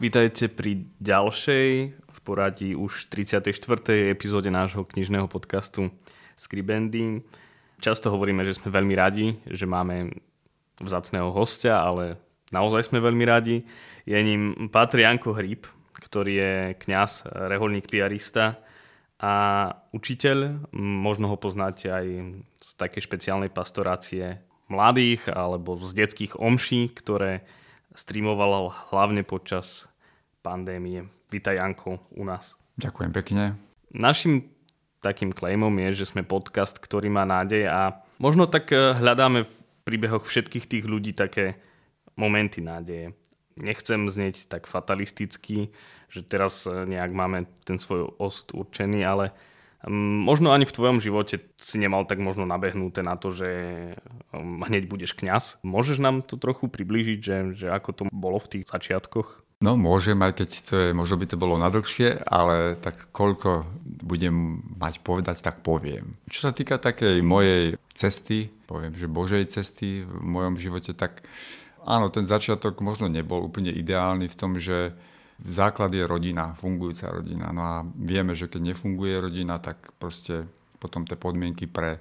Vítajte pri ďalšej v poradí už 34. epizóde nášho knižného podcastu Scribending. Často hovoríme, že sme veľmi radi, že máme vzácného hostia, ale naozaj sme veľmi radi. Je ním Patri Janko Hríb, ktorý je kňaz, reholník, piarista a učiteľ. Možno ho poznáte aj z takej špeciálnej pastorácie mladých alebo z detských omší, ktoré streamoval hlavne počas pandémie. Vítaj Janko u nás. Ďakujem pekne. Našim takým claimom je, že sme podcast, ktorý má nádej a možno tak eh, hľadáme v príbehoch všetkých tých ľudí také momenty nádeje. Nechcem znieť tak fatalisticky, že teraz eh, nejak máme ten svoj osud určený, ale mm, možno ani v tvojom živote si nemal tak možno nabehnuté na to, že mm, hneď budeš kňaz. Môžeš nám to trochu priblížiť, že, že ako to bolo v tých začiatkoch? No môžem, aj keď to je, možno by to bolo nadlhšie, ale tak koľko budem mať povedať, tak poviem. Čo sa týka takej mojej cesty, poviem, že Božej cesty v mojom živote, tak áno, ten začiatok možno nebol úplne ideálny v tom, že základ je rodina, fungujúca rodina. No a vieme, že keď nefunguje rodina, tak proste potom tie podmienky pre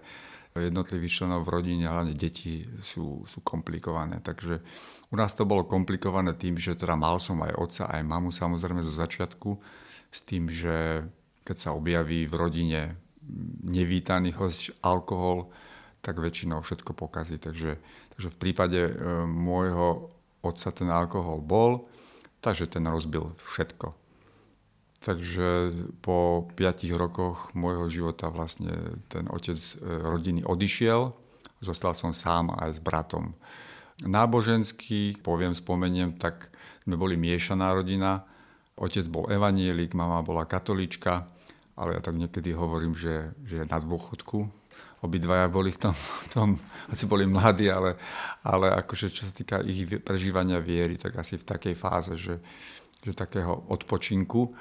jednotlivých členov v rodine, hlavne deti sú, sú komplikované. Takže u nás to bolo komplikované tým, že teda mal som aj otca, aj mamu samozrejme zo začiatku, s tým, že keď sa objaví v rodine nevítaný host alkohol, tak väčšinou všetko pokazí. Takže, takže v prípade e, môjho otca ten alkohol bol, takže ten rozbil všetko. Takže po 5 rokoch môjho života vlastne ten otec e, rodiny odišiel. Zostal som sám aj s bratom náboženský, poviem, spomeniem, tak sme boli miešaná rodina. Otec bol evanielik, mama bola katolička, ale ja tak niekedy hovorím, že, že na dôchodku. Obidvaja boli v tom, v tom asi boli mladí, ale, ale akože čo sa týka ich prežívania viery, tak asi v takej fáze, že, že takého odpočinku.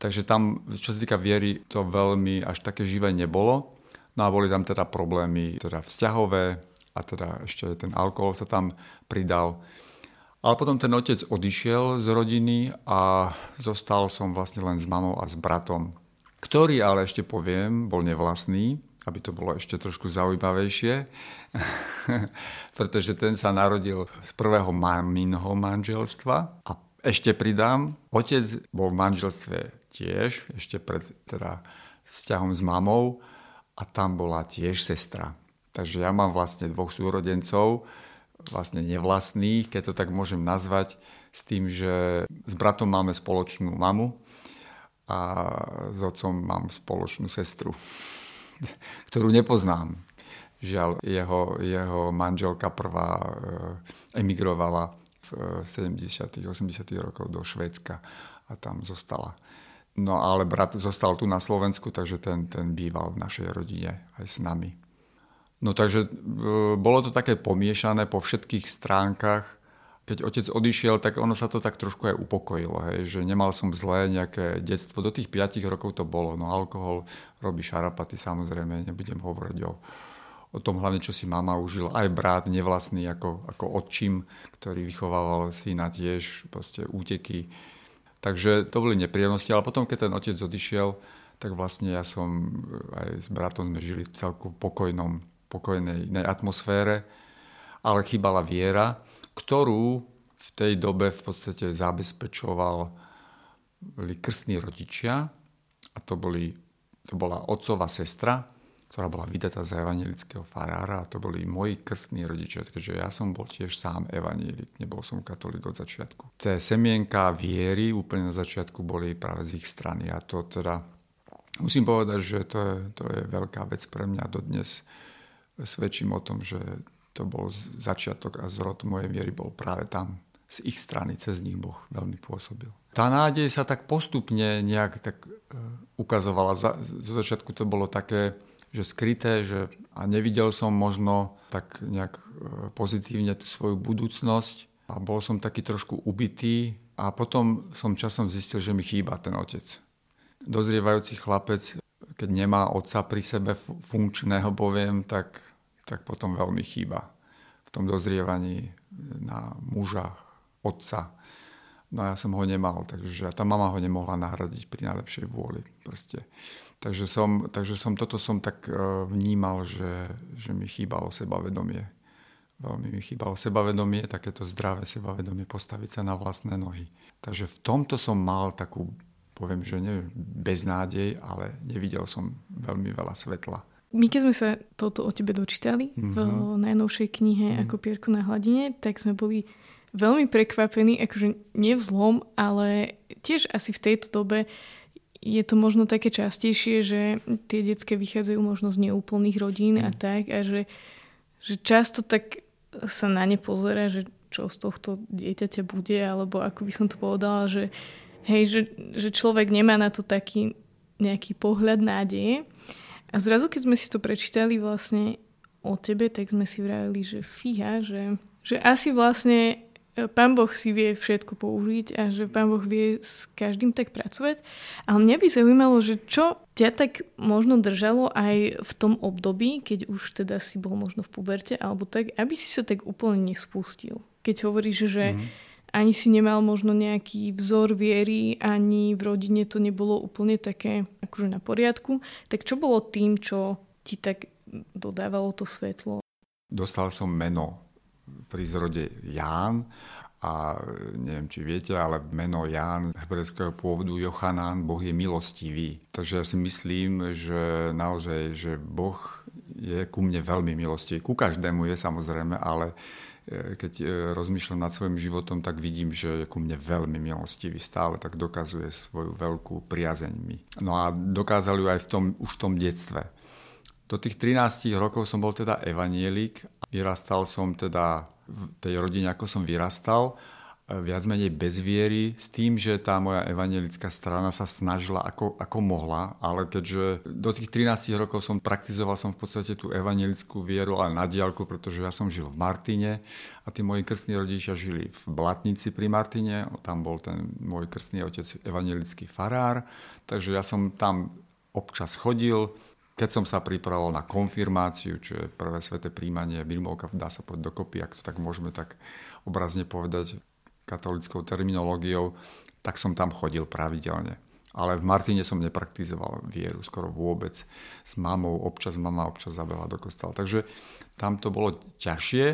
Takže tam, čo sa týka viery, to veľmi až také živé nebolo. No a boli tam teda problémy teda vzťahové, a teda ešte ten alkohol sa tam pridal. Ale potom ten otec odišiel z rodiny a zostal som vlastne len s mamou a s bratom, ktorý ale ešte poviem, bol nevlastný, aby to bolo ešte trošku zaujímavejšie, pretože ten sa narodil z prvého maminho manželstva a ešte pridám, otec bol v manželstve tiež, ešte pred teda vzťahom s mamou a tam bola tiež sestra. Takže ja mám vlastne dvoch súrodencov, vlastne nevlastných, keď to tak môžem nazvať, s tým, že s bratom máme spoločnú mamu a s otcom mám spoločnú sestru, ktorú nepoznám. Žiaľ, jeho, jeho manželka prvá eh, emigrovala v 70. 80. rokov do Švédska a tam zostala. No ale brat zostal tu na Slovensku, takže ten, ten býval v našej rodine aj s nami. No takže e, bolo to také pomiešané po všetkých stránkach. Keď otec odišiel, tak ono sa to tak trošku aj upokojilo, hej, že nemal som zlé nejaké detstvo. Do tých 5 rokov to bolo. No alkohol robí šarapaty, samozrejme, nebudem hovoriť o, o tom hlavne, čo si mama užila. Aj brat nevlastný ako, ako otčím, ktorý vychovával syna tiež, proste úteky. Takže to boli nepríjemnosti, ale potom, keď ten otec odišiel, tak vlastne ja som aj s bratom sme žili v celku pokojnom pokojnej inej atmosfére, ale chýbala viera, ktorú v tej dobe v podstate zabezpečoval krstní rodičia. A to, boli, to bola otcová sestra, ktorá bola vydatá za evangelického farára. A to boli moji krstní rodičia, takže ja som bol tiež sám evanielik, nebol som katolík od začiatku. Té semienka viery úplne na začiatku boli práve z ich strany. A to teda musím povedať, že to je, to je veľká vec pre mňa dodnes svedčím o tom, že to bol začiatok a zrod mojej viery bol práve tam. Z ich strany, cez nich Boh veľmi pôsobil. Tá nádej sa tak postupne nejak tak e, ukazovala. Zo začiatku to bolo také, že skryté, že a nevidel som možno tak nejak e, pozitívne tú svoju budúcnosť a bol som taký trošku ubitý a potom som časom zistil, že mi chýba ten otec. Dozrievajúci chlapec, keď nemá otca pri sebe funkčného, poviem, tak, tak potom veľmi chýba v tom dozrievaní na muža, otca. No ja som ho nemal, takže tá mama ho nemohla nahradiť pri najlepšej vôli. Proste. Takže, som, takže som, toto som tak e, vnímal, že, že mi chýbalo sebavedomie Veľmi mi chýbalo sebavedomie, takéto zdravé sebavedomie, postaviť sa na vlastné nohy. Takže v tomto som mal takú, poviem, že neviem, beznádej, ale nevidel som veľmi veľa svetla. My keď sme sa toto o tebe dočítali mm-hmm. v mhm. najnovšej knihe mm-hmm. Ako pierku na hladine, tak sme boli veľmi prekvapení, akože nie v zlom, ale tiež asi v tejto dobe je to možno také častejšie, že tie detské vychádzajú možno z neúplných rodín mm. a mhm. tak a že, že často tak sa na ne pozera, že čo z tohto dieťaťa bude, alebo ako by som to povedala, že hej, že, že človek nemá na to taký nejaký pohľad nádeje. A zrazu, keď sme si to prečítali vlastne o tebe, tak sme si vravili, že fíha, že, že asi vlastne Pán Boh si vie všetko použiť a že Pán Boh vie s každým tak pracovať. Ale mňa by zaujímalo, že čo ťa tak možno držalo aj v tom období, keď už teda si bol možno v puberte, alebo tak, aby si sa tak úplne nespustil. Keď hovoríš, že mm. Ani si nemal možno nejaký vzor viery, ani v rodine to nebolo úplne také akože na poriadku, tak čo bolo tým, čo ti tak dodávalo to svetlo? Dostal som meno pri zrode Ján a neviem, či viete, ale meno Ján hebrejského pôvodu Jochanán, Boh je milostivý. Takže ja si myslím, že naozaj, že Boh je ku mne veľmi milostivý. Ku každému je samozrejme, ale keď e, rozmýšľam nad svojim životom, tak vidím, že je ku mne veľmi milostivý. Stále tak dokazuje svoju veľkú priazeň mi. No a dokázali ju aj v tom, už v tom detstve. Do tých 13 rokov som bol teda evanielik. Vyrastal som teda v tej rodine, ako som vyrastal, e, viac menej bez viery, s tým, že tá moja evangelická strana sa snažila ako, ako mohla, ale keďže do tých 13 rokov som praktizoval som v podstate tú evangelickú vieru, ale na diálku, pretože ja som žil v Martine a tí moji krstní rodičia žili v Blatnici pri Martine, tam bol ten môj krstný otec evangelický farár, takže ja som tam občas chodil, keď som sa pripravoval na konfirmáciu, čo je prvé sveté príjmanie, birmovka dá sa povedať dokopy, ak to tak môžeme tak obrazne povedať katolickou terminológiou, tak som tam chodil pravidelne. Ale v Martine som nepraktizoval vieru skoro vôbec. S mamou, občas mama, občas zabehla do kostola. Takže tam to bolo ťažšie,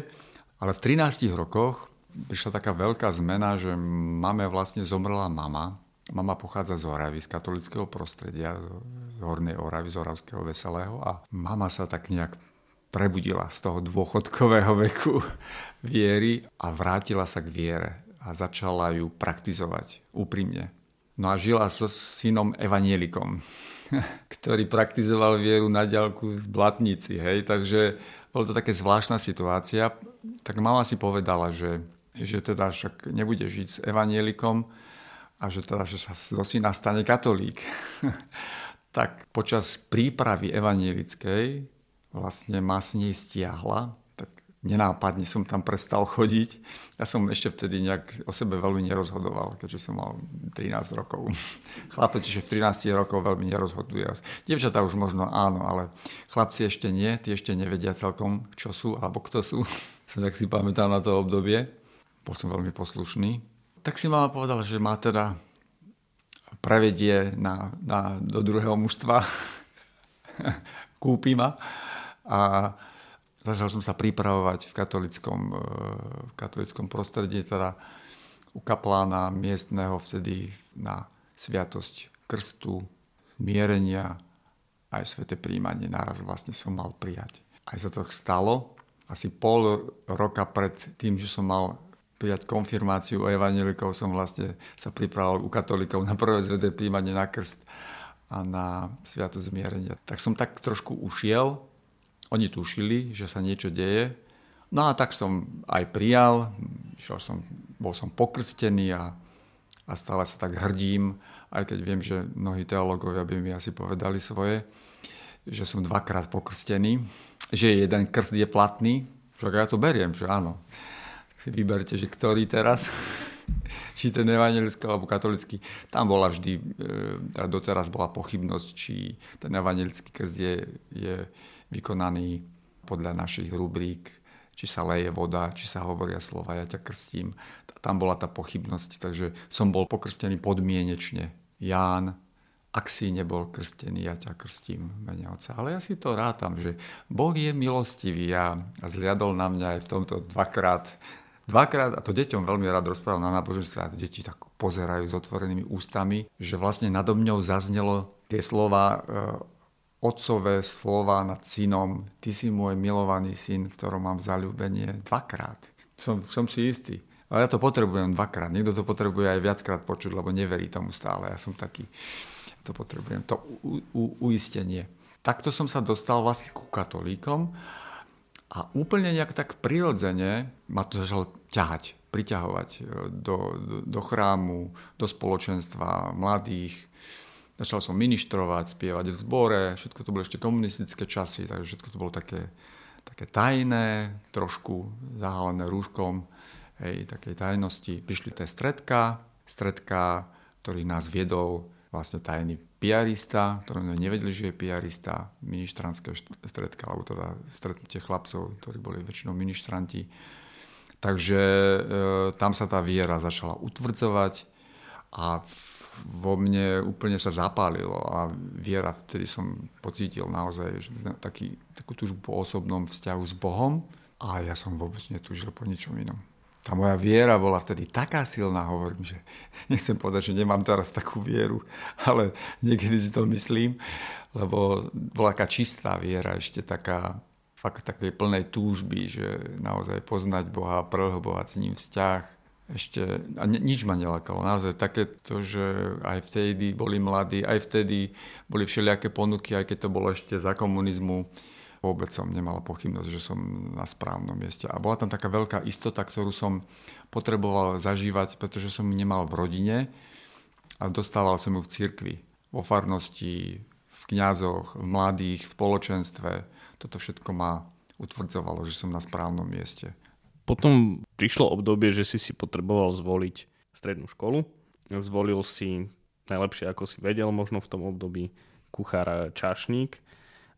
ale v 13 rokoch prišla taká veľká zmena, že mame vlastne zomrela mama. Mama pochádza z Oravy, z katolického prostredia, z Hornej Oravy, z Oravského Veselého a mama sa tak nejak prebudila z toho dôchodkového veku viery a vrátila sa k viere a začala ju praktizovať úprimne. No a žila so synom evanielikom, ktorý praktizoval vieru na ďalku v Blatnici. Hej? Takže bolo to také zvláštna situácia. Tak mama si povedala, že, že teda však nebude žiť s evanielikom a že teda že sa zo syna stane katolík. tak počas prípravy evanielickej vlastne ma s nej stiahla, nenápadne som tam prestal chodiť. Ja som ešte vtedy nejak o sebe veľmi nerozhodoval, keďže som mal 13 rokov. Chlapec že v 13 rokov veľmi nerozhoduje. Dievčatá už možno áno, ale chlapci ešte nie, tie ešte nevedia celkom, čo sú alebo kto sú. Som tak si pamätám na to obdobie. Bol som veľmi poslušný. Tak si mama povedala, že má teda prevedie na, na, do druhého mužstva, kúpi ma a začal som sa pripravovať v katolickom, e, v katolickom prostredí, teda u kaplána miestneho vtedy na sviatosť krstu, zmierenia, aj sveté príjmanie naraz vlastne som mal prijať. Aj sa to stalo. Asi pol roka pred tým, že som mal prijať konfirmáciu evanelikov som vlastne sa pripravoval u katolíkov na prvé zvedé príjmanie na krst a na sviato zmierenia. Tak som tak trošku ušiel, oni tušili, že sa niečo deje, No a tak som aj prijal, šiel som, bol som pokrstený a, a stále sa tak hrdím, aj keď viem, že mnohí teológovia by mi asi povedali svoje, že som dvakrát pokrstený, že jeden krst je platný, však ja to beriem, že áno. Tak si vyberte, že ktorý teraz, či ten evangelický alebo katolický. Tam bola vždy, e, teda doteraz bola pochybnosť, či ten evangelický krst je, je vykonaný podľa našich rubrík, či sa leje voda, či sa hovoria slova, ja ťa krstím. Tam bola tá pochybnosť, takže som bol pokrstený podmienečne. Ján, ak si nebol krstený, ja ťa krstím mene Otca. Ale ja si to rátam, že Boh je milostivý a zliadol na mňa aj v tomto dvakrát. Dvakrát, a to deťom veľmi rád rozprávam na náboženstve, a to deti tak pozerajú s otvorenými ústami, že vlastne nado mňou zaznelo tie slova, e, otcové slova nad synom, ty si môj milovaný syn, v ktorom mám zalúbenie dvakrát. Som, som si istý. Ale ja to potrebujem dvakrát. Niekto to potrebuje aj viackrát počuť, lebo neverí tomu stále. Ja som taký to potrebujem, to u, u, uistenie. Takto som sa dostal vlastne ku katolíkom a úplne nejak tak prirodzene ma to začalo ťahať, priťahovať e, do, do, do chrámu, do spoločenstva mladých. Začal som ministrovať, spievať v zbore, všetko to bolo ešte komunistické časy, takže všetko to bolo také, také tajné, trošku zahalené rúškom hej, takej tajnosti. Prišli tie stredka, stredka, ktorý nás viedol vlastne tajný piarista, ktorý sme nevedeli, že je piarista, ministrantské stredka, alebo teda stretnutie chlapcov, ktorí boli väčšinou ministranti. Takže e, tam sa tá viera začala utvrdzovať a vo mne úplne sa zapálilo a viera, vtedy som pocítil naozaj že taký, takú túžbu po osobnom vzťahu s Bohom a ja som vôbec netúžil po ničom inom tá moja viera bola vtedy taká silná, hovorím, že nechcem povedať, že nemám teraz takú vieru, ale niekedy si to myslím, lebo bola taká čistá viera, ešte taká fakt takej plnej túžby, že naozaj poznať Boha, prehlbovať s ním vzťah. Ešte, a nič ma nelakalo. Naozaj také to, že aj vtedy boli mladí, aj vtedy boli všelijaké ponuky, aj keď to bolo ešte za komunizmu vôbec som nemal pochybnosť, že som na správnom mieste. A bola tam taká veľká istota, ktorú som potreboval zažívať, pretože som ju nemal v rodine a dostával som ju v cirkvi, vo farnosti, v kňazoch, v mladých, v spoločenstve. Toto všetko ma utvrdzovalo, že som na správnom mieste. Potom prišlo obdobie, že si si potreboval zvoliť strednú školu. Zvolil si najlepšie, ako si vedel možno v tom období kuchár čašník.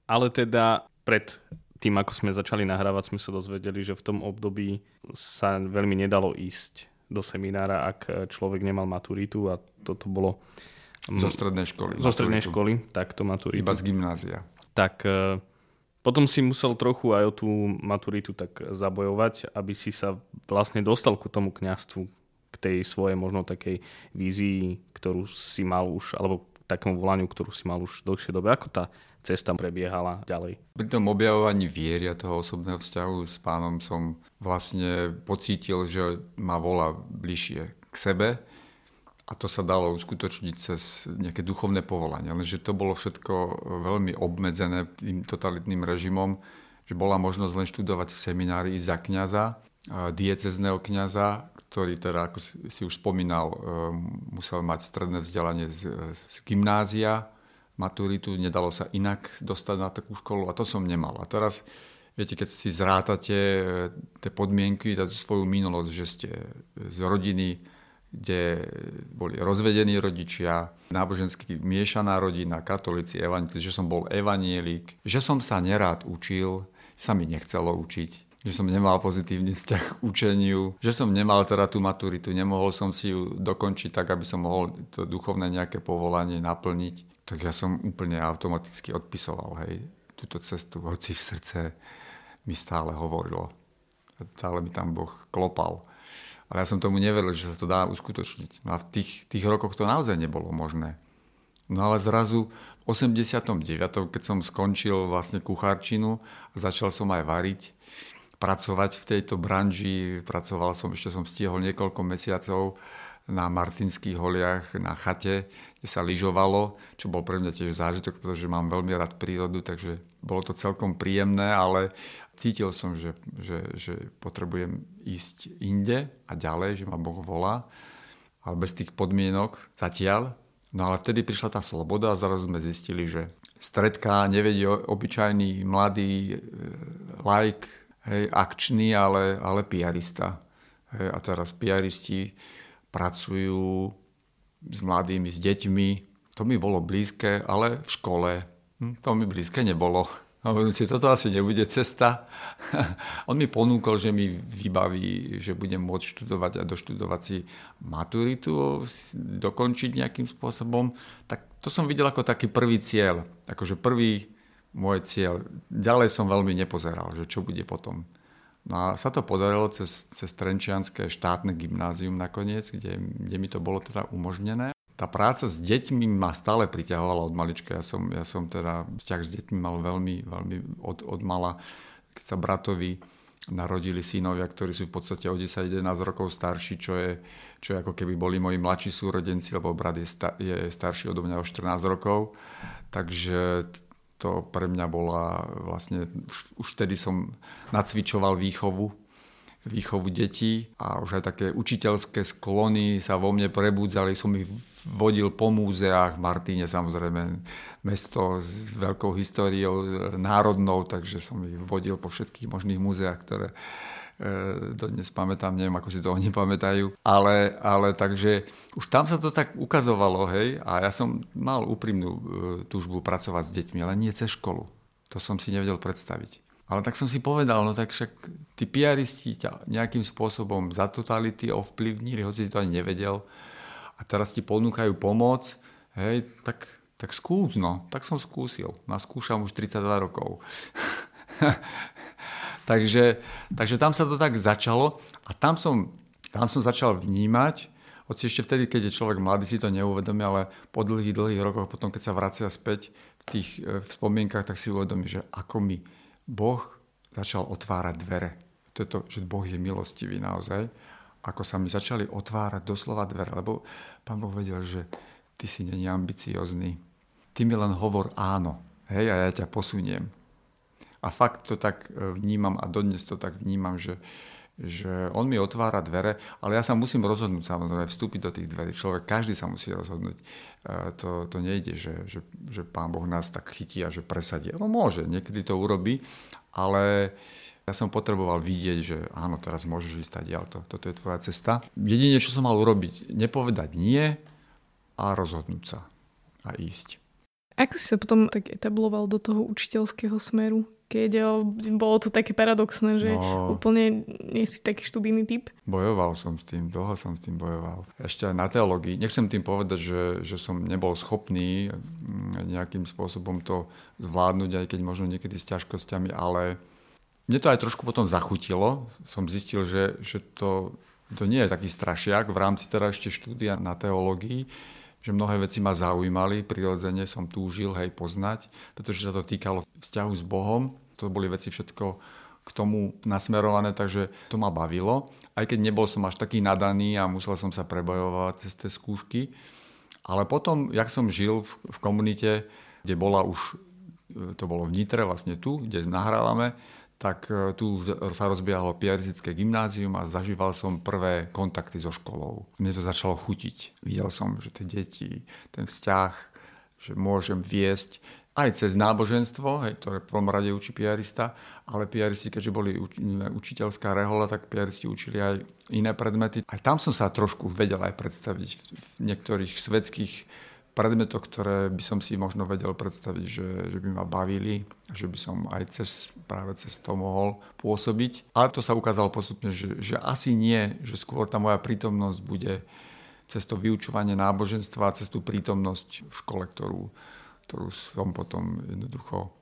Ale teda pred tým, ako sme začali nahrávať, sme sa dozvedeli, že v tom období sa veľmi nedalo ísť do seminára, ak človek nemal maturitu a toto bolo... Zo strednej školy. Zo strednej školy, takto maturitu. Iba z gymnázia. Tak e, potom si musel trochu aj o tú maturitu tak zabojovať, aby si sa vlastne dostal ku tomu kňastvu, k tej svojej možno takej vízii, ktorú si mal už, alebo takému volaniu, ktorú si mal už dlhšie dobe. Ako tá cesta prebiehala ďalej? Pri tom objavovaní viery a toho osobného vzťahu s pánom som vlastne pocítil, že ma volá bližšie k sebe a to sa dalo uskutočniť cez nejaké duchovné povolanie. Lenže to bolo všetko veľmi obmedzené tým totalitným režimom, že bola možnosť len študovať seminári za kniaza, diecezného kniaza, ktorý teda, ako si už spomínal, e, musel mať stredné vzdelanie z, z gymnázia, maturitu, nedalo sa inak dostať na takú školu a to som nemal. A teraz, viete, keď si zrátate e, tie podmienky, svoju minulosť, že ste z rodiny, kde boli rozvedení rodičia, nábožensky miešaná rodina, katolíci, evanielik, že som bol evanielik, že som sa nerád učil, sa mi nechcelo učiť, že som nemal pozitívny vzťah k učeniu, že som nemal teda tú maturitu, nemohol som si ju dokončiť tak, aby som mohol to duchovné nejaké povolanie naplniť, tak ja som úplne automaticky odpisoval, hej, túto cestu, hoci v srdce mi stále hovorilo. Stále mi tam Boh klopal. Ale ja som tomu neveril, že sa to dá uskutočniť. No a v tých, tých rokoch to naozaj nebolo možné. No ale zrazu v 89., keď som skončil vlastne kuchárčinu a začal som aj variť, pracovať v tejto branži. Pracoval som, ešte som stihol niekoľko mesiacov na Martinských holiach na chate, kde sa lyžovalo, čo bol pre mňa tiež zážitok, pretože mám veľmi rád prírodu, takže bolo to celkom príjemné, ale cítil som, že, že, že potrebujem ísť inde a ďalej, že ma Boh volá, ale bez tých podmienok zatiaľ. No ale vtedy prišla tá sloboda a zrazu sme zistili, že stredka nevedie obyčajný mladý e, like, akčný, ale, ale piarista. Hej, a teraz piaristi pracujú s mladými, s deťmi. To mi bolo blízke, ale v škole hm, to mi blízke nebolo. A hovorím si, toto asi nebude cesta. On mi ponúkol, že mi vybaví, že budem môcť študovať a doštudovať si maturitu, dokončiť nejakým spôsobom. Tak to som videl ako taký prvý cieľ, akože prvý môj cieľ. Ďalej som veľmi nepozeral, že čo bude potom. No a sa to podarilo cez, cez Trenčianské štátne gymnázium nakoniec, kde, kde mi to bolo teda umožnené. Tá práca s deťmi ma stále priťahovala od malička. Ja som, ja som teda vzťah s deťmi mal veľmi, veľmi od, od mala. Keď sa bratovi narodili synovia, ktorí sú v podstate o 10-11 rokov starší, čo je, čo je ako keby boli moji mladší súrodenci, lebo brat je, sta, je starší odo mňa o 14 rokov. Takže to pre mňa bola vlastne, už, už vtedy som nacvičoval výchovu, výchovu detí a už aj také učiteľské sklony sa vo mne prebudzali. Som ich vodil po múzeách v Martíne, samozrejme mesto s veľkou históriou národnou, takže som ich vodil po všetkých možných múzeách, ktoré, dodnes pamätám, neviem, ako si to oni pamätajú, ale, ale takže už tam sa to tak ukazovalo, hej, a ja som mal úprimnú e, túžbu pracovať s deťmi, ale nie cez školu. To som si nevedel predstaviť. Ale tak som si povedal, no tak však tí piaristi ťa nejakým spôsobom za totality ovplyvnili, hoci si to ani nevedel, a teraz ti ponúkajú pomoc, hej, tak, tak skús, no. Tak som skúsil. Naskúšam už 32 rokov. Takže, takže tam sa to tak začalo a tam som, tam som začal vnímať, hoci ešte vtedy, keď je človek mladý, si to neuvedomí, ale po dlhých, dlhých rokoch, potom keď sa vracia späť v tých v spomienkach, tak si uvedomí, že ako mi Boh začal otvárať dvere. To je to, že Boh je milostivý naozaj. Ako sa mi začali otvárať doslova dvere, lebo pán Boh vedel, že ty si není ambiciozný. Ty mi len hovor áno, hej, a ja ťa posuniem. A fakt to tak e, vnímam a dodnes to tak vnímam, že, že on mi otvára dvere, ale ja sa musím rozhodnúť samozrejme, vstúpiť do tých dverí. Človek, každý sa musí rozhodnúť. E, to, to nejde, že, že, že pán Boh nás tak chytí a že presadí. No môže, niekedy to urobí, ale ja som potreboval vidieť, že áno, teraz môžeš ísť ďal, to, toto je tvoja cesta. Jedine, čo som mal urobiť, nepovedať nie a rozhodnúť sa a ísť. Ako si sa potom tak etabloval do toho učiteľského smeru? Keď o, bolo to také paradoxné, že no, úplne nie si taký študijný typ. Bojoval som s tým, dlho som s tým bojoval. Ešte aj na teológii. Nechcem tým povedať, že, že som nebol schopný mm, nejakým spôsobom to zvládnuť, aj keď možno niekedy s ťažkosťami, ale mne to aj trošku potom zachutilo. Som zistil, že, že to, to nie je taký strašiak v rámci teda ešte štúdia na teológii, že mnohé veci ma zaujímali, prirodzene som túžil hej poznať, pretože sa to týkalo vzťahu s Bohom. To boli veci všetko k tomu nasmerované, takže to ma bavilo. Aj keď nebol som až taký nadaný a musel som sa prebojovať cez tie skúšky. Ale potom, jak som žil v, v komunite, kde bola už, to bolo v Nitre, vlastne tu, kde nahrávame, tak e, tu sa rozbiehalo piaristické gymnázium a zažíval som prvé kontakty so školou. Mne to začalo chutiť. Videl som, že tie deti, ten vzťah, že môžem viesť aj cez náboženstvo, hej, ktoré v prvom rade učí piarista, ale piaristi, keďže boli učiteľská rehola, tak piaristi učili aj iné predmety. Aj tam som sa trošku vedel aj predstaviť v niektorých svetských predmetoch, ktoré by som si možno vedel predstaviť, že, že by ma bavili, že by som aj cez, práve cez to mohol pôsobiť. Ale to sa ukázalo postupne, že, že asi nie, že skôr tá moja prítomnosť bude cez to vyučovanie náboženstva, cez tú prítomnosť v škole, ktorú, ktorú som potom jednoducho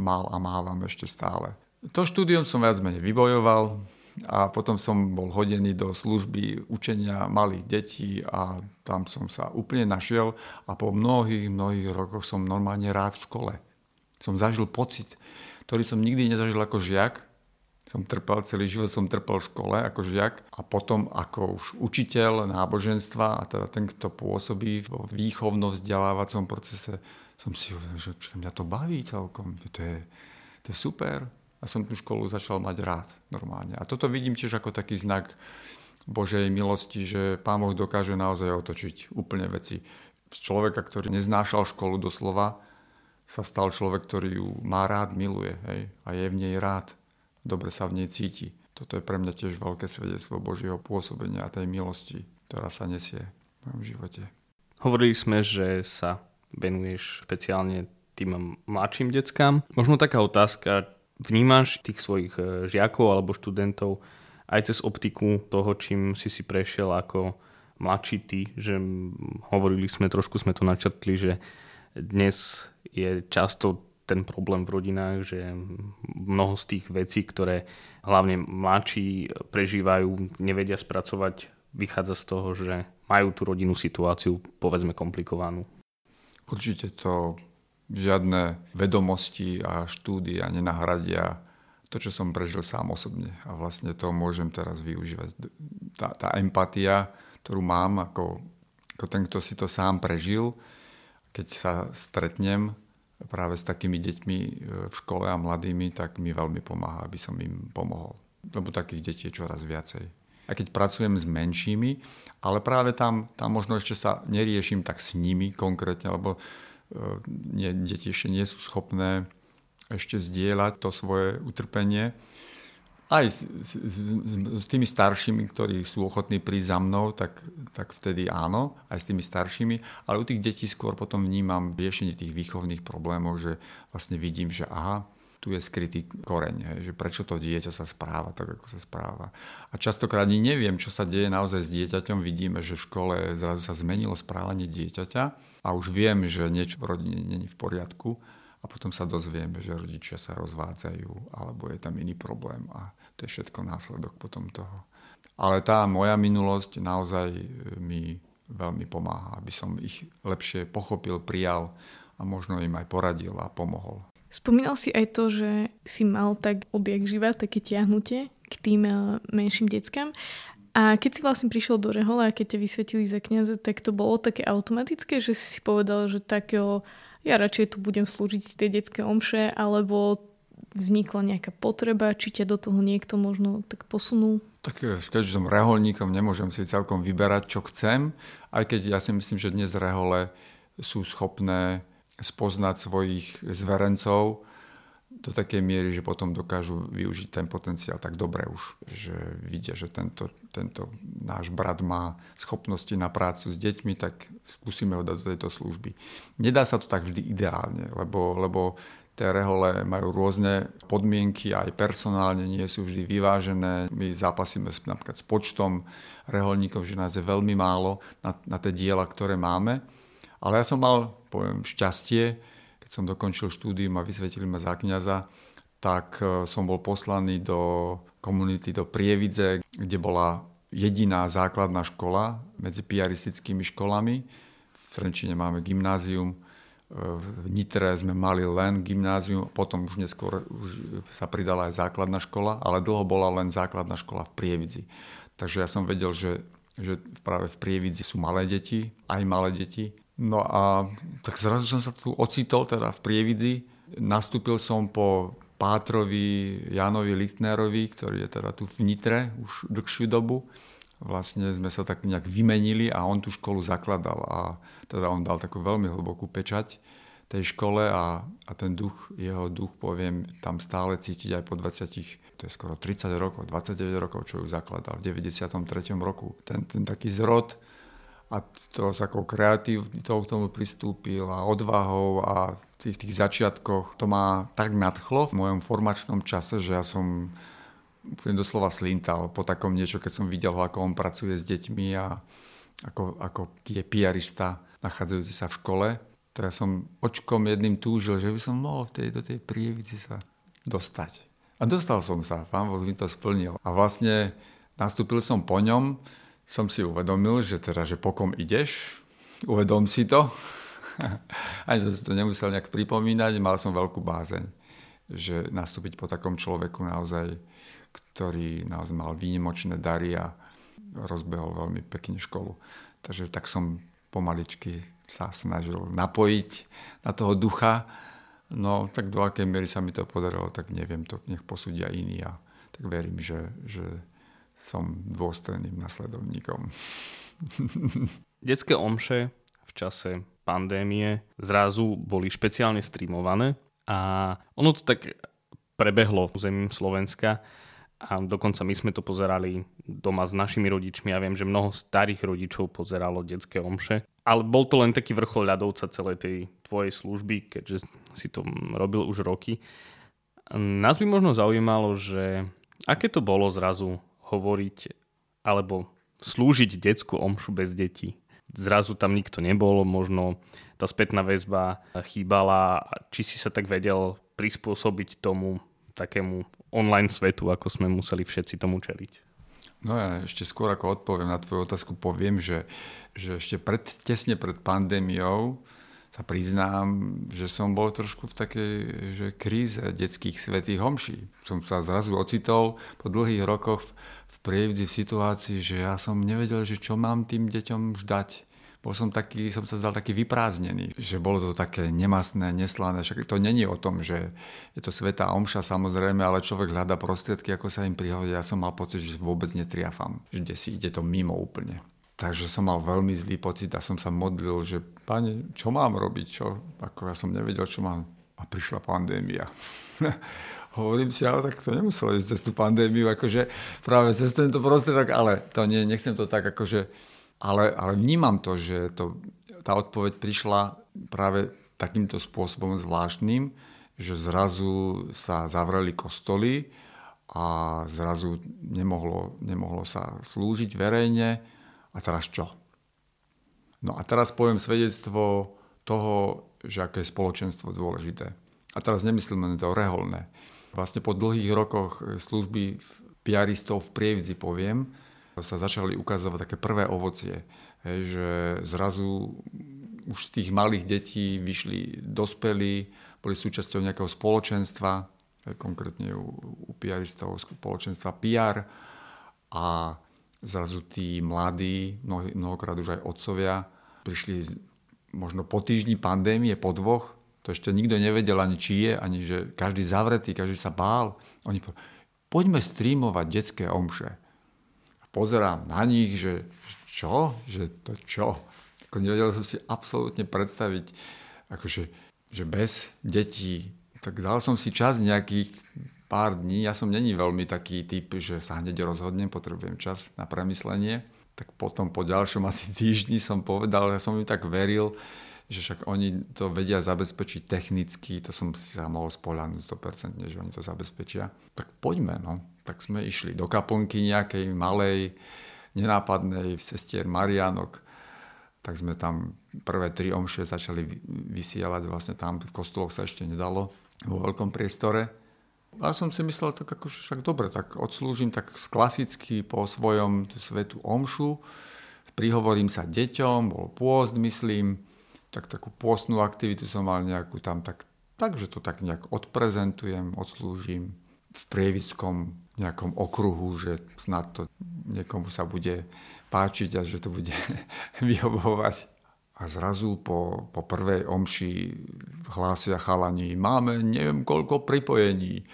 mal a mávam ešte stále. To štúdium som viac menej vybojoval, a potom som bol hodený do služby učenia malých detí a tam som sa úplne našiel a po mnohých, mnohých rokoch som normálne rád v škole. Som zažil pocit, ktorý som nikdy nezažil ako žiak, som trpel, celý život som trpel v škole ako žiak a potom ako už učiteľ náboženstva a teda ten, kto pôsobí vo výchovno-vzdelávacom procese, som si uvedomil, že mňa to baví celkom, to je, to je super. A som tú školu začal mať rád normálne. A toto vidím tiež ako taký znak Božej milosti, že Pán Boh dokáže naozaj otočiť úplne veci. Z človeka, ktorý neznášal školu doslova, sa stal človek, ktorý ju má rád, miluje hej? a je v nej rád dobre sa v nej cíti. Toto je pre mňa tiež veľké svedectvo Božieho pôsobenia a tej milosti, ktorá sa nesie v mojom živote. Hovorili sme, že sa venuješ špeciálne tým mladším deckám. Možno taká otázka, vnímaš tých svojich e, žiakov alebo študentov aj cez optiku toho, čím si si prešiel ako mladší ty, že hovorili sme, trošku sme to načrtli, že dnes je často ten problém v rodinách, že mnoho z tých vecí, ktoré hlavne mladší prežívajú, nevedia spracovať, vychádza z toho, že majú tú rodinnú situáciu, povedzme, komplikovanú. Určite to žiadne vedomosti a štúdia nenahradia to, čo som prežil sám osobne. A vlastne to môžem teraz využívať. Tá, tá empatia, ktorú mám ako, ako ten, kto si to sám prežil, keď sa stretnem práve s takými deťmi e, v škole a mladými, tak mi veľmi pomáha, aby som im pomohol. Lebo takých detí je čoraz viacej. A keď pracujem s menšími, ale práve tam, tam možno ešte sa neriešim tak s nimi konkrétne, lebo nie, deti ešte nie sú schopné ešte zdieľať to svoje utrpenie. Aj s, s, s, tými staršími, ktorí sú ochotní prísť za mnou, tak, tak vtedy áno, aj s tými staršími, ale u tých detí skôr potom vnímam riešenie tých výchovných problémov, že vlastne vidím, že aha, tu je skrytý koreň, hej, že prečo to dieťa sa správa tak, ako sa správa. A častokrát ani neviem, čo sa deje naozaj s dieťaťom. Vidíme, že v škole zrazu sa zmenilo správanie dieťaťa a už viem, že niečo v rodine není v poriadku a potom sa dozvieme, že rodičia sa rozvádzajú alebo je tam iný problém a to je všetko následok potom toho. Ale tá moja minulosť naozaj e, mi veľmi pomáha, aby som ich lepšie pochopil, prijal a možno im aj poradil a pomohol. Spomínal si aj to, že si mal tak odjak živa také tiahnutie k tým e, menším deckám. A keď si vlastne prišiel do Rehola a keď ťa vysvetili za kniaze, tak to bolo také automatické, že si si povedal, že tak jo, ja radšej tu budem slúžiť tie detské omše, alebo vznikla nejaká potreba, či ťa do toho niekto možno tak posunul? Tak eh, keďže som reholníkom, nemôžem si celkom vyberať, čo chcem, aj keď ja si myslím, že dnes rehole sú schopné spoznať svojich zverencov do takej miery, že potom dokážu využiť ten potenciál tak dobre už, že vidia, že tento, tento náš brat má schopnosti na prácu s deťmi, tak skúsime ho dať do tejto služby. Nedá sa to tak vždy ideálne, lebo, lebo Tie rehole majú rôzne podmienky, aj personálne nie sú vždy vyvážené. My zápasíme napríklad s počtom reholníkov, že nás je veľmi málo na, na tie diela, ktoré máme. Ale ja som mal, poviem, šťastie, keď som dokončil štúdium a vysvetili ma za kniaza, tak e, som bol poslaný do komunity, do Prievidze, kde bola jediná základná škola medzi piaristickými školami. V Trenčine máme gymnázium, v Nitre sme mali len gymnázium, potom už neskôr už sa pridala aj základná škola, ale dlho bola len základná škola v Prievidzi. Takže ja som vedel, že, že práve v Prievidzi sú malé deti, aj malé deti. No a tak zrazu som sa tu ocitol teda v Prievidzi. Nastúpil som po Pátrovi Janovi Lichtnerovi, ktorý je teda tu v Nitre už dlhšiu dobu vlastne sme sa tak nejak vymenili a on tú školu zakladal a teda on dal takú veľmi hlbokú pečať tej škole a, a ten duch, jeho duch, poviem, tam stále cítiť aj po 20, to je skoro 30 rokov, 29 rokov, čo ju zakladal v 93. roku. Ten, ten taký zrod a to s takou kreativitou k tomu pristúpil a odvahou a v tých, tých začiatkoch to ma tak nadchlo v mojom formačnom čase, že ja som úplne doslova slintal po takom niečo, keď som videl ho, ako on pracuje s deťmi a ako, ako je piarista nachádzajúci sa v škole. To ja som očkom jedným túžil, že by som mohol v tej, do tej prievici sa dostať. A dostal som sa, pán Boh mi to splnil. A vlastne nastúpil som po ňom, som si uvedomil, že teda, že po kom ideš, uvedom si to. Ani som si to nemusel nejak pripomínať, mal som veľkú bázeň že nastúpiť po takom človeku naozaj, ktorý naozaj mal výnimočné dary a rozbehol veľmi pekne školu. Takže tak som pomaličky sa snažil napojiť na toho ducha. No tak do akej miery sa mi to podarilo, tak neviem, to nech posúdia iní a tak verím, že, že som dôstojným nasledovníkom. Detské omše v čase pandémie zrazu boli špeciálne streamované a ono to tak prebehlo územím Slovenska a dokonca my sme to pozerali doma s našimi rodičmi. Ja viem, že mnoho starých rodičov pozeralo detské omše. Ale bol to len taký vrchol ľadovca celej tej tvojej služby, keďže si to robil už roky. Nás by možno zaujímalo, že aké to bolo zrazu hovoriť alebo slúžiť detskú omšu bez detí. Zrazu tam nikto nebol, možno tá spätná väzba chýbala. Či si sa tak vedel prispôsobiť tomu takému online svetu, ako sme museli všetci tomu čeliť? No ja ešte skôr ako odpoviem na tvoju otázku, poviem, že, že ešte pred, tesne pred pandémiou sa priznám, že som bol trošku v takej že kríze detských svetých homší. Som sa zrazu ocitol po dlhých rokoch v, v v situácii, že ja som nevedel, že čo mám tým deťom už dať bol som taký, som sa zdal taký vyprázdnený, že bolo to také nemastné, neslané, však to není o tom, že je to sveta omša samozrejme, ale človek hľada prostriedky, ako sa im prihovoriť. Ja som mal pocit, že vôbec netriafam, že si ide to mimo úplne. Takže som mal veľmi zlý pocit a som sa modlil, že pane, čo mám robiť, čo? Ako ja som nevedel, čo mám. A prišla pandémia. Hovorím si, ale tak to nemuselo ísť cez tú pandémiu, akože práve cez tento prostriedok, ale to nie, nechcem to tak akože ale, ale vnímam to, že to, tá odpoveď prišla práve takýmto spôsobom zvláštnym, že zrazu sa zavreli kostoly a zrazu nemohlo, nemohlo sa slúžiť verejne. A teraz čo? No a teraz poviem svedectvo toho, že aké je spoločenstvo dôležité. A teraz nemyslím len to reholné. Vlastne po dlhých rokoch služby piaristov v Prievidzi poviem, sa začali ukazovať také prvé ovocie. Hej, že zrazu už z tých malých detí vyšli dospelí, boli súčasťou nejakého spoločenstva, konkrétne u, u PRistov spoločenstva PR a zrazu tí mladí, mnoho, mnohokrát už aj otcovia, prišli možno po týždni pandémie, po dvoch, to ešte nikto nevedel ani či je, ani že každý zavretý, každý sa bál. Oni povedali, poďme streamovať detské omše pozerám na nich, že čo? Že to čo? Ako nevedel som si absolútne predstaviť, akože, že bez detí, tak dal som si čas nejakých pár dní. Ja som není veľmi taký typ, že sa hneď rozhodnem, potrebujem čas na premyslenie. Tak potom po ďalšom asi týždni som povedal, že som im tak veril, že však oni to vedia zabezpečiť technicky, to som si sa mohol spoľahnúť 100%, že oni to zabezpečia. Tak poďme, no. Tak sme išli do kaplnky nejakej malej, nenápadnej sestier Marianok. Tak sme tam prvé tri omše začali vysielať, vlastne tam v kostoloch sa ešte nedalo, vo veľkom priestore. A som si myslel, tak akože však dobre, tak odslúžim tak klasicky po svojom svetu omšu, prihovorím sa deťom, bol pôst, myslím, tak takú pôstnú aktivitu som mal nejakú tam, tak, takže to tak nejak odprezentujem, odslúžim v prievickom nejakom okruhu, že snad to niekomu sa bude páčiť a že to bude vyhovovať. A zrazu po, po prvej omši hlásia chalani, máme neviem koľko pripojení.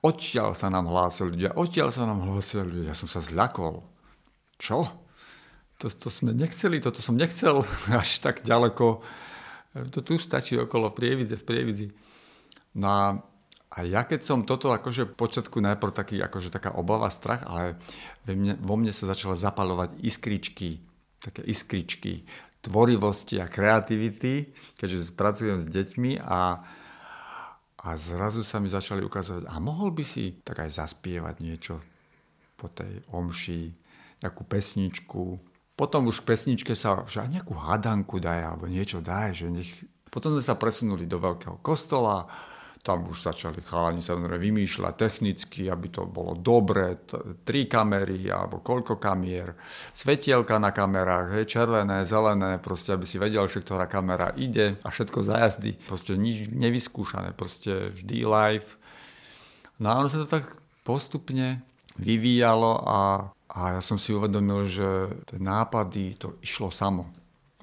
Odtiaľ sa nám hlásili ľudia, odtiaľ sa nám hlásili ľudia. Ja som sa zľakol. Čo? to, to sme nechceli, toto som nechcel až tak ďaleko. To tu stačí okolo Prievidze, v Prievidzi. No a, a ja keď som toto akože počiatku najprv taký, akože taká obava, strach, ale mne, vo mne sa začala zapalovať iskričky, také iskričky tvorivosti a kreativity, keďže pracujem s deťmi a, a zrazu sa mi začali ukazovať, a mohol by si tak aj zaspievať niečo po tej omši, nejakú pesničku, potom už v pesničke sa že aj nejakú hadanku daj alebo niečo daj. Že nech... Potom sme sa presunuli do veľkého kostola, tam už začali chalani sa vymýšľať technicky, aby to bolo dobre, tri kamery alebo koľko kamier, svetielka na kamerách, hej, červené, zelené, proste aby si vedel, že ktorá kamera ide a všetko za jazdy. Proste nič nevyskúšané, proste vždy live. No a ono sa to tak postupne vyvíjalo a, a ja som si uvedomil, že tie nápady, to išlo samo.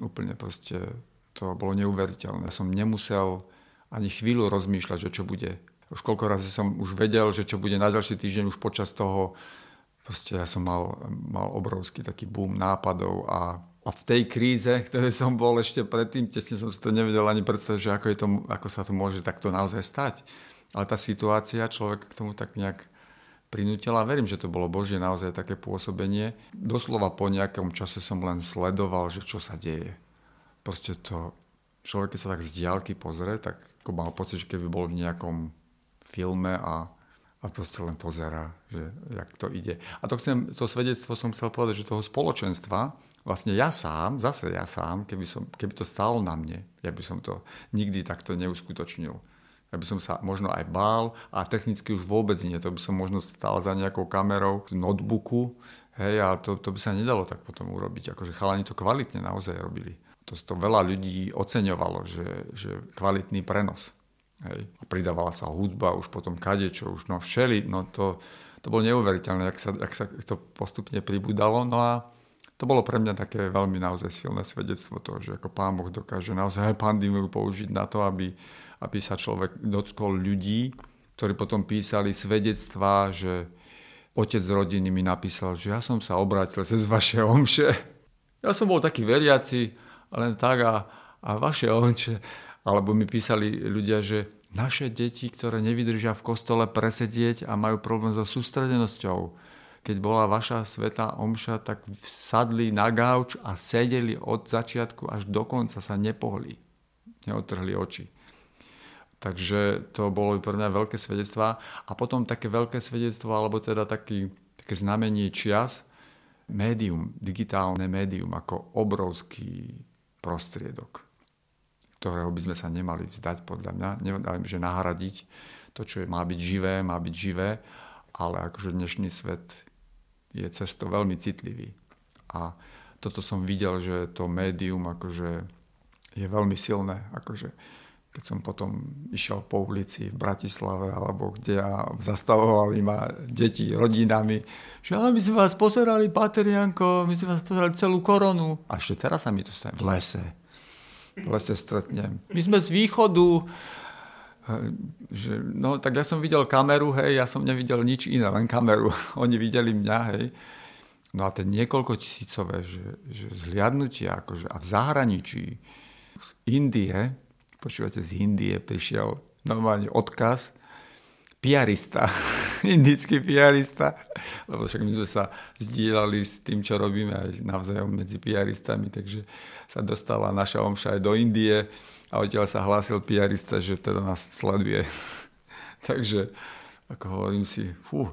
Úplne proste to bolo neuveriteľné. Ja som nemusel ani chvíľu rozmýšľať, že čo bude. Už koľko razy som už vedel, že čo bude na ďalší týždeň, už počas toho proste ja som mal, mal obrovský taký boom nápadov a, a v tej kríze, ktoré som bol ešte predtým, tesne som si to nevedel ani predstaviť, že ako, je to, ako sa to môže takto naozaj stať. Ale tá situácia človek k tomu tak nejak prinútila. Verím, že to bolo Božie naozaj také pôsobenie. Doslova po nejakom čase som len sledoval, že čo sa deje. Proste to, človek keď sa tak z diálky pozrie, tak ako mal pocit, že keby bol v nejakom filme a, a proste len pozera, že jak to ide. A to, chcem, to svedectvo som chcel povedať, že toho spoločenstva, vlastne ja sám, zase ja sám, keby, som, keby to stálo na mne, ja by som to nikdy takto neuskutočnil. Ja by som sa možno aj bál a technicky už vôbec nie. To by som možno stál za nejakou kamerou z notebooku, hej, a to, to by sa nedalo tak potom urobiť. Akože chalani to kvalitne naozaj robili to, to veľa ľudí oceňovalo, že, že kvalitný prenos. Hej. A pridávala sa hudba, už potom kadečo, už no všeli, no to, to bolo neuveriteľné, jak sa, jak sa to postupne pribudalo. No a to bolo pre mňa také veľmi naozaj silné svedectvo toho, že ako Pán Boh dokáže naozaj pandémiu použiť na to, aby, aby sa človek dotkol ľudí, ktorí potom písali svedectvá, že otec rodiny mi napísal, že ja som sa obrátil cez vaše omše. Ja som bol taký veriaci, len tak a, a vaše ovče. Alebo mi písali ľudia, že naše deti, ktoré nevydržia v kostole presedieť a majú problém so sústredenosťou, keď bola vaša sveta omša, tak sadli na gauč a sedeli od začiatku až do konca, sa nepohli. Neotrhli oči. Takže to bolo pre mňa veľké svedectvá. A potom také veľké svedectvo, alebo teda taký, také znamenie čias, médium, digitálne médium ako obrovský prostriedok, ktorého by sme sa nemali vzdať podľa mňa. Že nahradiť to, čo je, má byť živé, má byť živé, ale akože dnešný svet je cesto veľmi citlivý. A toto som videl, že to médium akože je veľmi silné. Akože keď som potom išiel po ulici v Bratislave alebo kde a zastavovali ma deti rodinami, že my sme vás pozerali, Paterianko, my sme vás pozerali celú koronu. A ešte teraz sa mi to stane v lese. V lese stretnem. My sme z východu, že, no tak ja som videl kameru, hej, ja som nevidel nič iné, len kameru. Oni videli mňa, hej. No a ten niekoľko tisícové, že, že zhliadnutia, akože, a v zahraničí, z Indie, počúvate, z Indie prišiel normálne odkaz, piarista, indický piarista, lebo však my sme sa zdieľali s tým, čo robíme aj navzájom medzi piaristami, takže sa dostala naša omša aj do Indie a odtiaľ sa hlásil piarista, že teda nás sleduje. takže, ako hovorím si, fú.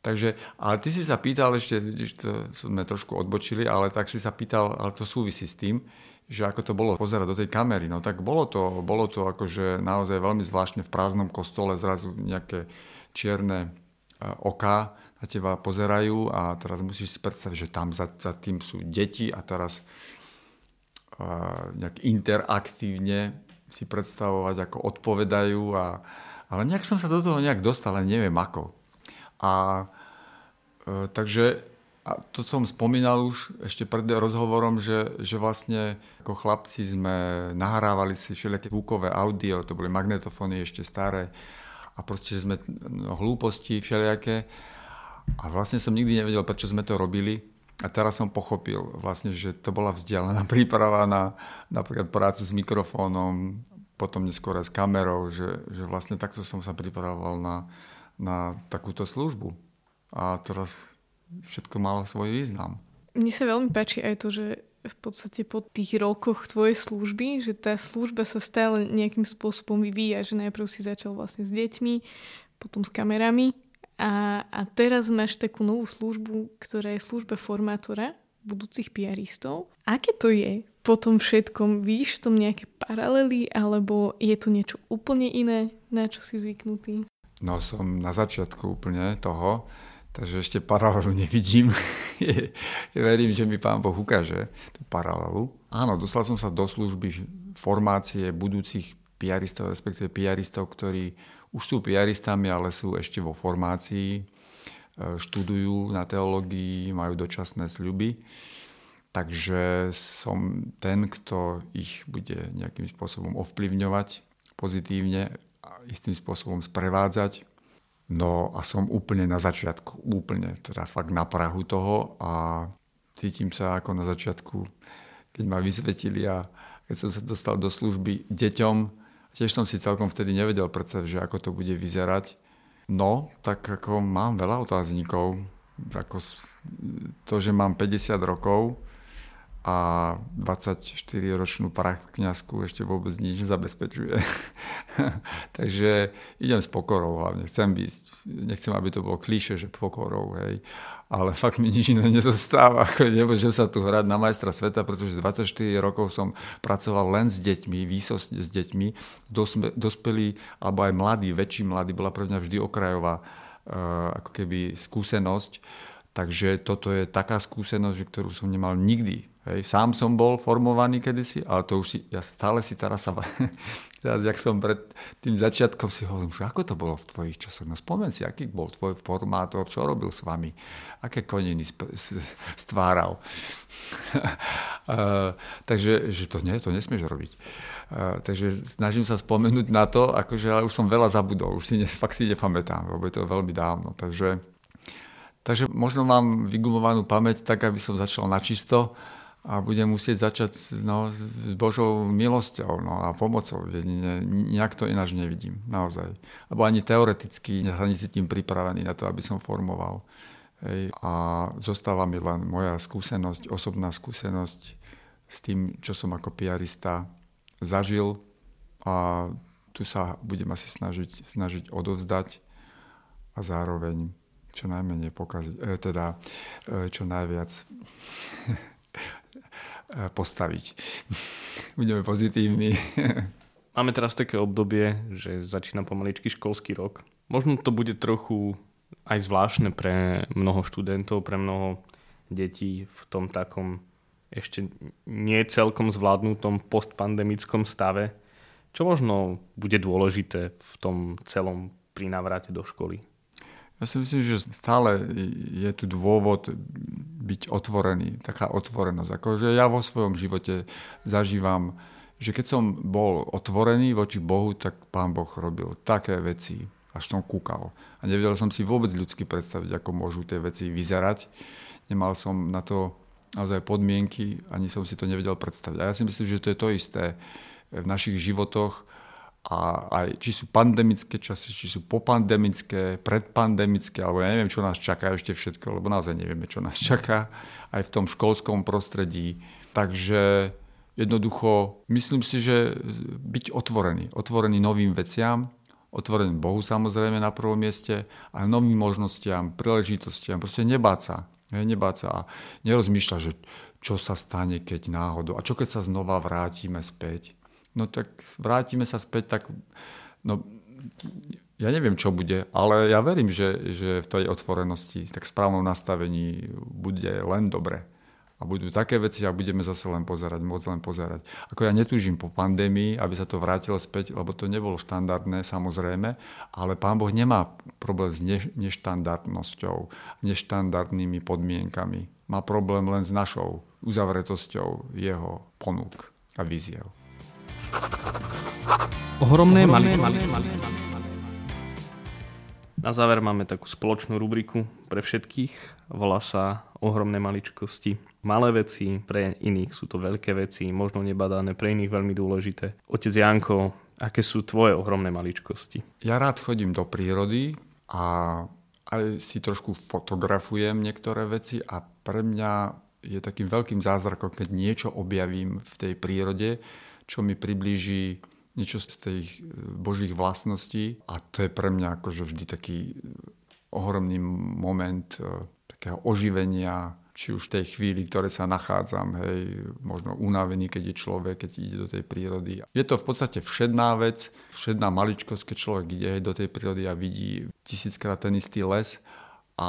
Takže, ale ty si sa pýtal ešte, vidíš, to sme trošku odbočili, ale tak si sa pýtal, ale to súvisí s tým, že ako to bolo pozerať do tej kamery. No tak bolo to, bolo to akože naozaj veľmi zvláštne v prázdnom kostole zrazu nejaké čierne e, oka na teba pozerajú a teraz musíš si predstaviť, že tam za, za tým sú deti a teraz uh, nejak interaktívne si predstavovať, ako odpovedajú. A, ale nejak som sa do toho nejak dostal, ale neviem ako. A uh, takže a to som spomínal už ešte pred rozhovorom, že, že vlastne ako chlapci sme nahrávali si všelijaké zvukové audio, to boli magnetofóny ešte staré a proste sme no, hlúposti všelijaké a vlastne som nikdy nevedel, prečo sme to robili a teraz som pochopil vlastne, že to bola vzdialená príprava na napríklad prácu s mikrofónom, potom neskôr aj s kamerou, že, že vlastne takto som sa pripravoval na, na takúto službu. A teraz všetko malo svoj význam. Mne sa veľmi páči aj to, že v podstate po tých rokoch tvojej služby, že tá služba sa stále nejakým spôsobom vyvíja, že najprv si začal vlastne s deťmi, potom s kamerami a, a teraz máš takú novú službu, ktorá je služba formátora budúcich piaristov. Aké to je po tom všetkom víš v tom nejaké paralely, alebo je to niečo úplne iné, na čo si zvyknutý? No som na začiatku úplne toho, takže ešte paralelu nevidím. Verím, že mi pán Boh ukáže tú paralelu. Áno, dostal som sa do služby formácie budúcich piaristov, respektíve piaristov, ktorí už sú piaristami, ale sú ešte vo formácii, e, študujú na teológii, majú dočasné sľuby. Takže som ten, kto ich bude nejakým spôsobom ovplyvňovať pozitívne a istým spôsobom sprevádzať. No a som úplne na začiatku, úplne, teda fakt na prahu toho a cítim sa ako na začiatku, keď ma vysvetili a keď som sa dostal do služby deťom, tiež som si celkom vtedy nevedel predstav, že ako to bude vyzerať. No, tak ako mám veľa otáznikov, ako to, že mám 50 rokov, a 24-ročnú prax kniazku ešte vôbec nič nezabezpečuje. Takže idem s pokorou hlavne. Chcem byť, nechcem, aby to bolo klíše, že pokorou, hej. Ale fakt mi nič iné nezostáva. Nemôžem sa tu hrať na majstra sveta, pretože 24 rokov som pracoval len s deťmi, výsostne s deťmi. dospelí, alebo aj mladí, väčší mladí, bola pre mňa vždy okrajová uh, ako keby skúsenosť. Takže toto je taká skúsenosť, ktorú som nemal nikdy Hej, sám som bol formovaný kedysi, ale to už si, ja stále si teraz sa... teraz, jak som pred tým začiatkom si hovorím, že ako to bolo v tvojich časoch? No spomen si, aký bol tvoj formátor, čo robil s vami, aké koniny stváral. uh, takže že to nie, to nesmieš robiť. Uh, takže snažím sa spomenúť na to, akože, už som veľa zabudol, už si ne, fakt si nepamätám, lebo je to veľmi dávno. Takže, takže možno mám vygumovanú pamäť tak, aby som začal na čisto, a budem musieť začať no, s Božou milosťou no, a pomocou. Ne, nejak to ináč nevidím, naozaj. Lebo ani teoreticky sa necítim pripravený na to, aby som formoval. Hej. A zostáva mi len moja skúsenosť, osobná skúsenosť s tým, čo som ako piarista zažil a tu sa budem asi snažiť, snažiť odovzdať a zároveň čo najmenej pokaziť, e, teda e, čo najviac postaviť. Budeme pozitívni. Máme teraz také obdobie, že začína pomaličky školský rok. Možno to bude trochu aj zvláštne pre mnoho študentov, pre mnoho detí v tom takom ešte nie celkom zvládnutom postpandemickom stave. Čo možno bude dôležité v tom celom pri navrate do školy? Ja si myslím, že stále je tu dôvod byť otvorený, taká otvorenosť. Akože ja vo svojom živote zažívam, že keď som bol otvorený voči Bohu, tak Pán Boh robil také veci, až som kúkal. A nevedel som si vôbec ľudsky predstaviť, ako môžu tie veci vyzerať. Nemal som na to naozaj podmienky, ani som si to nevedel predstaviť. A ja si myslím, že to je to isté v našich životoch, a aj či sú pandemické časy, či sú popandemické, predpandemické, alebo ja neviem, čo nás čaká ešte všetko, lebo naozaj nevieme, čo nás čaká aj v tom školskom prostredí. Takže jednoducho myslím si, že byť otvorený, otvorený novým veciam, otvorený Bohu samozrejme na prvom mieste, a novým možnostiam, príležitostiam, proste nebáť sa. Nebáť sa a nerozmýšľať, že čo sa stane, keď náhodou a čo keď sa znova vrátime späť no tak vrátime sa späť, tak no, ja neviem, čo bude, ale ja verím, že, že v tej otvorenosti, tak správnom nastavení bude len dobre. A budú také veci a budeme zase len pozerať, môcť len pozerať. Ako ja netúžim po pandémii, aby sa to vrátilo späť, lebo to nebolo štandardné samozrejme, ale Pán Boh nemá problém s neštandardnosťou, neštandardnými podmienkami. Má problém len s našou uzavretosťou jeho ponúk a víziev. Ohromné, maličkosti. Na záver máme takú spoločnú rubriku pre všetkých. Volá sa Ohromné maličkosti. Malé veci, pre iných sú to veľké veci, možno nebadané, pre iných veľmi dôležité. Otec Janko, aké sú tvoje ohromné maličkosti? Ja rád chodím do prírody a aj si trošku fotografujem niektoré veci a pre mňa je takým veľkým zázrakom, keď niečo objavím v tej prírode, čo mi priblíži niečo z tých e, božích vlastností a to je pre mňa akože vždy taký e, ohromný moment e, takého oživenia, či už tej chvíli, ktoré sa nachádzam, hej, možno unavený, keď je človek, keď ide do tej prírody. Je to v podstate všedná vec, všedná maličkosť, keď človek ide hej, do tej prírody a vidí tisíckrát ten istý les a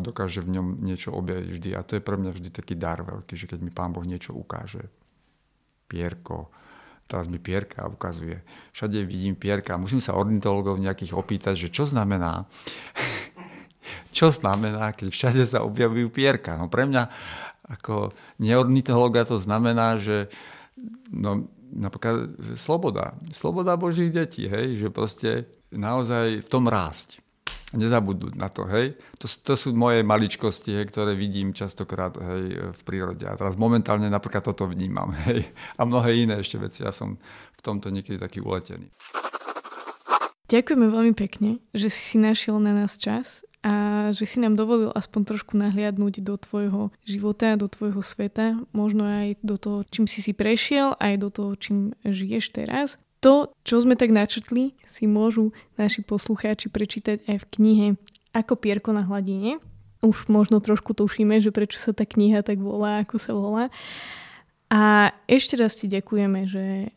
dokáže v ňom niečo objaviť vždy. A to je pre mňa vždy taký dar veľký, že keď mi Pán Boh niečo ukáže. Pierko, teraz mi pierka ukazuje. Všade vidím pierka. Musím sa ornitologov nejakých opýtať, že čo znamená čo znamená, keď všade sa objavujú pierka. No pre mňa ako neornitologa to znamená, že no, napríklad sloboda. Sloboda Božích detí, hej, že proste naozaj v tom rásť. Nezabudnúť na to, hej. To, to sú moje maličkosti, hej, ktoré vidím častokrát hej, v prírode. A teraz momentálne napríklad toto vnímam, hej. A mnohé iné ešte veci. Ja som v tomto niekedy taký uletený. Ďakujeme veľmi pekne, že si si našiel na nás čas a že si nám dovolil aspoň trošku nahliadnúť do tvojho života, do tvojho sveta, možno aj do toho, čím si si prešiel, aj do toho, čím žiješ teraz. To, čo sme tak načrtli, si môžu naši poslucháči prečítať aj v knihe Ako pierko na hladine. Už možno trošku tušíme, že prečo sa tá kniha tak volá, ako sa volá. A ešte raz ti ďakujeme, že,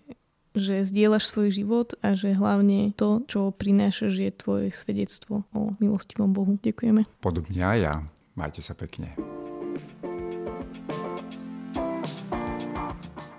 že zdieľaš svoj život a že hlavne to, čo prinášaš, je tvoje svedectvo o milostivom Bohu. Ďakujeme. Podobne aj ja. Majte sa pekne.